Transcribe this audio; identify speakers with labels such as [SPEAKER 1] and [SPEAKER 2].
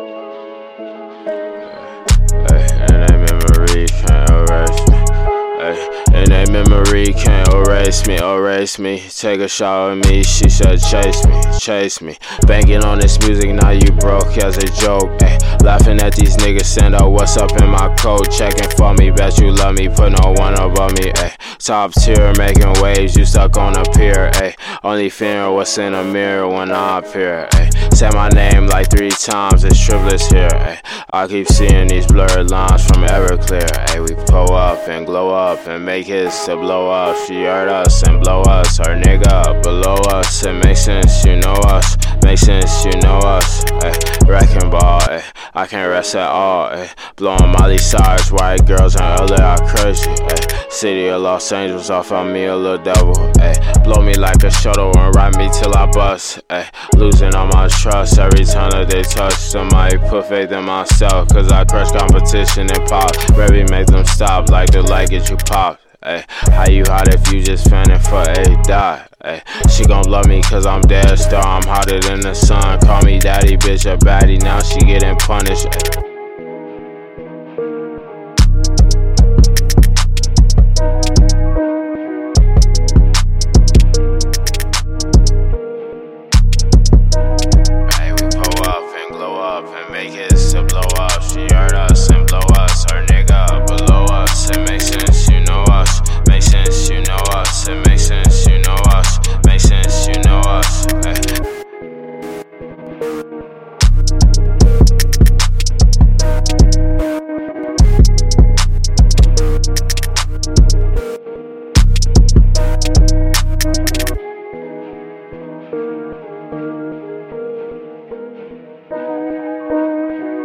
[SPEAKER 1] and that memory can't erase me. and that memory can't erase me, erase me. Take a shot with me, she said chase me, chase me. Banking on this music, now you broke as a joke. Ay. Laughing at these niggas, send out oh, what's up in my coat. Checking for me, bet you love me, put no one above me. Top tier, making waves, you stuck on a pier. Ay. Only fearing what's in a mirror when I appear. Say my name like three times, it's triplets here. Ay. I keep seeing these blurred lines from Everclear. Ay. We pull up and glow up and make hits to blow up. She heard us and blow us. Her nigga below us. It makes sense, you know us. Makes sense, you know us. Ay. Wrecking ball, ay. I can't rest at all. Ay. Blowing Miley Cyrus, white girls in LA are crazy. Ay. City of Los Angeles off on me a little devil. Ay. Blow me like a shuttle and ride me till I bust. Ay. Losing all my trust every time that they touch. Somebody put faith in myself, cause I crush competition and pop. Ready make them stop like the light get you pop. Ay, how you hot if you just fanning for a dot? Ay, she gon' love me cause I'm dead star, I'm hotter than the sun. Call me daddy, bitch, a baddie, now she getting punished. Ay. Ay, we pull up and glow up and make it to blow up. She heard us.